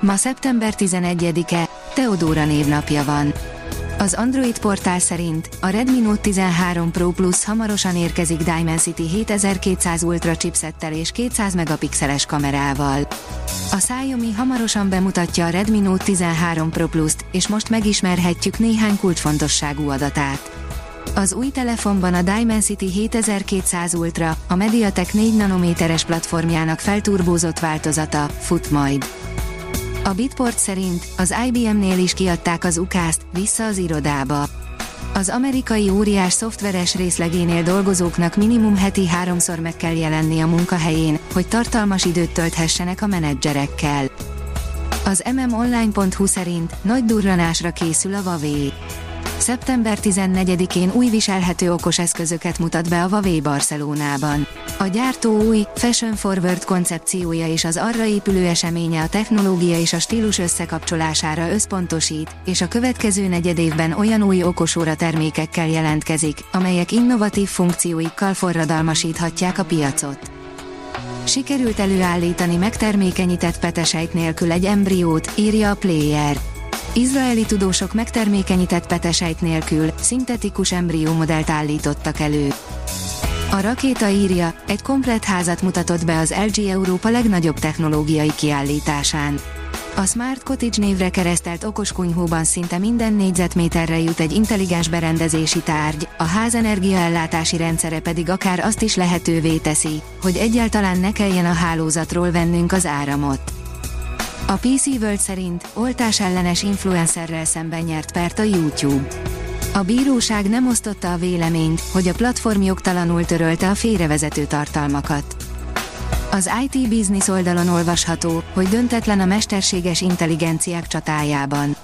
Ma szeptember 11-e, Teodóra névnapja van. Az Android portál szerint a Redmi Note 13 Pro Plus hamarosan érkezik Dimensity 7200 Ultra chipsettel és 200 megapixeles kamerával. A Xiaomi hamarosan bemutatja a Redmi Note 13 Pro Plus-t, és most megismerhetjük néhány kulcsfontosságú adatát. Az új telefonban a Dimensity 7200 Ultra, a Mediatek 4 nanométeres platformjának felturbózott változata, fut majd. A Bitport szerint az IBM-nél is kiadták az ukázt, vissza az irodába. Az amerikai óriás szoftveres részlegénél dolgozóknak minimum heti háromszor meg kell jelenni a munkahelyén, hogy tartalmas időt tölthessenek a menedzserekkel. Az mmonline.hu szerint nagy durranásra készül a Huawei. Szeptember 14-én új viselhető okos eszközöket mutat be a Huawei Barcelonában. A gyártó új, fashion forward koncepciója és az arra épülő eseménye a technológia és a stílus összekapcsolására összpontosít, és a következő negyedévben olyan új okosóra termékekkel jelentkezik, amelyek innovatív funkcióikkal forradalmasíthatják a piacot. Sikerült előállítani megtermékenyített petesejt nélkül egy embriót, írja a Player. Izraeli tudósok megtermékenyített petesejt nélkül szintetikus embrió modellt állítottak elő. A rakéta írja, egy komplett házat mutatott be az LG Európa legnagyobb technológiai kiállításán. A Smart Cottage névre keresztelt okos kunyhóban szinte minden négyzetméterre jut egy intelligens berendezési tárgy, a ház energiaellátási rendszere pedig akár azt is lehetővé teszi, hogy egyáltalán ne kelljen a hálózatról vennünk az áramot. A PC World szerint oltás ellenes influencerrel szemben nyert pert a YouTube. A bíróság nem osztotta a véleményt, hogy a platform jogtalanul törölte a félrevezető tartalmakat. Az IT Business oldalon olvasható, hogy döntetlen a mesterséges intelligenciák csatájában.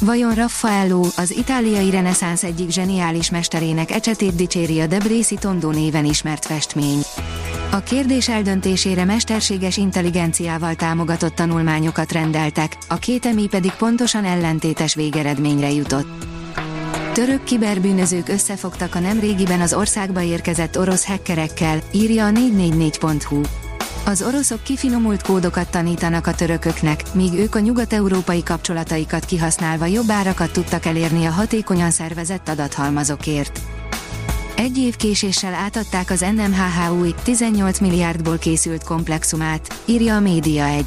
Vajon Raffaello, az itáliai reneszánsz egyik zseniális mesterének ecsetét dicséri a Debrészi Tondo néven ismert festmény. A kérdés eldöntésére mesterséges intelligenciával támogatott tanulmányokat rendeltek, a két emi pedig pontosan ellentétes végeredményre jutott. Török kiberbűnözők összefogtak a nemrégiben az országba érkezett orosz hackerekkel, írja a 444.hu. Az oroszok kifinomult kódokat tanítanak a törököknek, míg ők a nyugat-európai kapcsolataikat kihasználva jobb árakat tudtak elérni a hatékonyan szervezett adathalmazokért. Egy év késéssel átadták az NMHH új, 18 milliárdból készült komplexumát, írja a Média 1.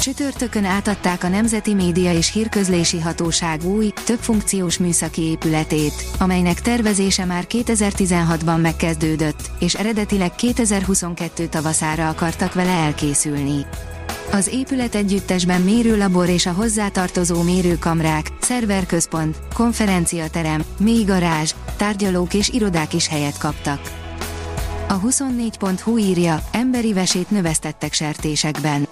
Csütörtökön átadták a Nemzeti Média és Hírközlési Hatóság új, többfunkciós műszaki épületét, amelynek tervezése már 2016-ban megkezdődött, és eredetileg 2022 tavaszára akartak vele elkészülni. Az épület együttesben mérőlabor és a hozzátartozó mérőkamrák, szerverközpont, konferenciaterem, mély garázs, tárgyalók és irodák is helyet kaptak. A 24.hu írja, emberi vesét növesztettek sertésekben.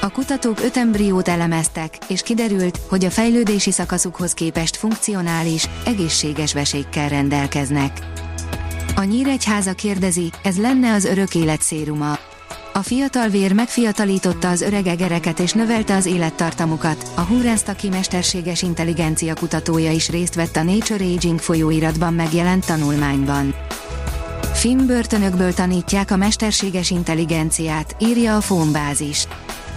A kutatók öt embriót elemeztek, és kiderült, hogy a fejlődési szakaszukhoz képest funkcionális, egészséges vesékkel rendelkeznek. A Nyíregyháza kérdezi, ez lenne az örök élet széruma. A fiatal vér megfiatalította az öreg egereket és növelte az élettartamukat. A Hurenstaki mesterséges intelligencia kutatója is részt vett a Nature Aging folyóiratban megjelent tanulmányban. Finn börtönökből tanítják a mesterséges intelligenciát, írja a Fónbázis.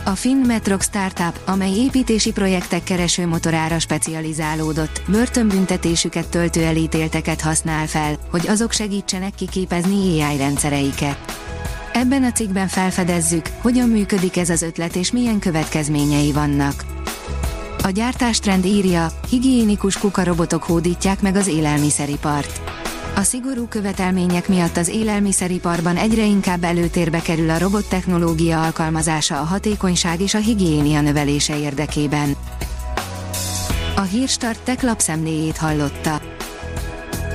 A Finn Metrok Startup, amely építési projektek kereső motorára specializálódott, börtönbüntetésüket töltő elítélteket használ fel, hogy azok segítsenek kiképezni AI rendszereiket. Ebben a cikkben felfedezzük, hogyan működik ez az ötlet és milyen következményei vannak. A gyártástrend írja, higiénikus kukarobotok hódítják meg az élelmiszeripart. A szigorú követelmények miatt az élelmiszeriparban egyre inkább előtérbe kerül a robottechnológia alkalmazása a hatékonyság és a higiénia növelése érdekében. A Hírstart tech lapszemléjét hallotta.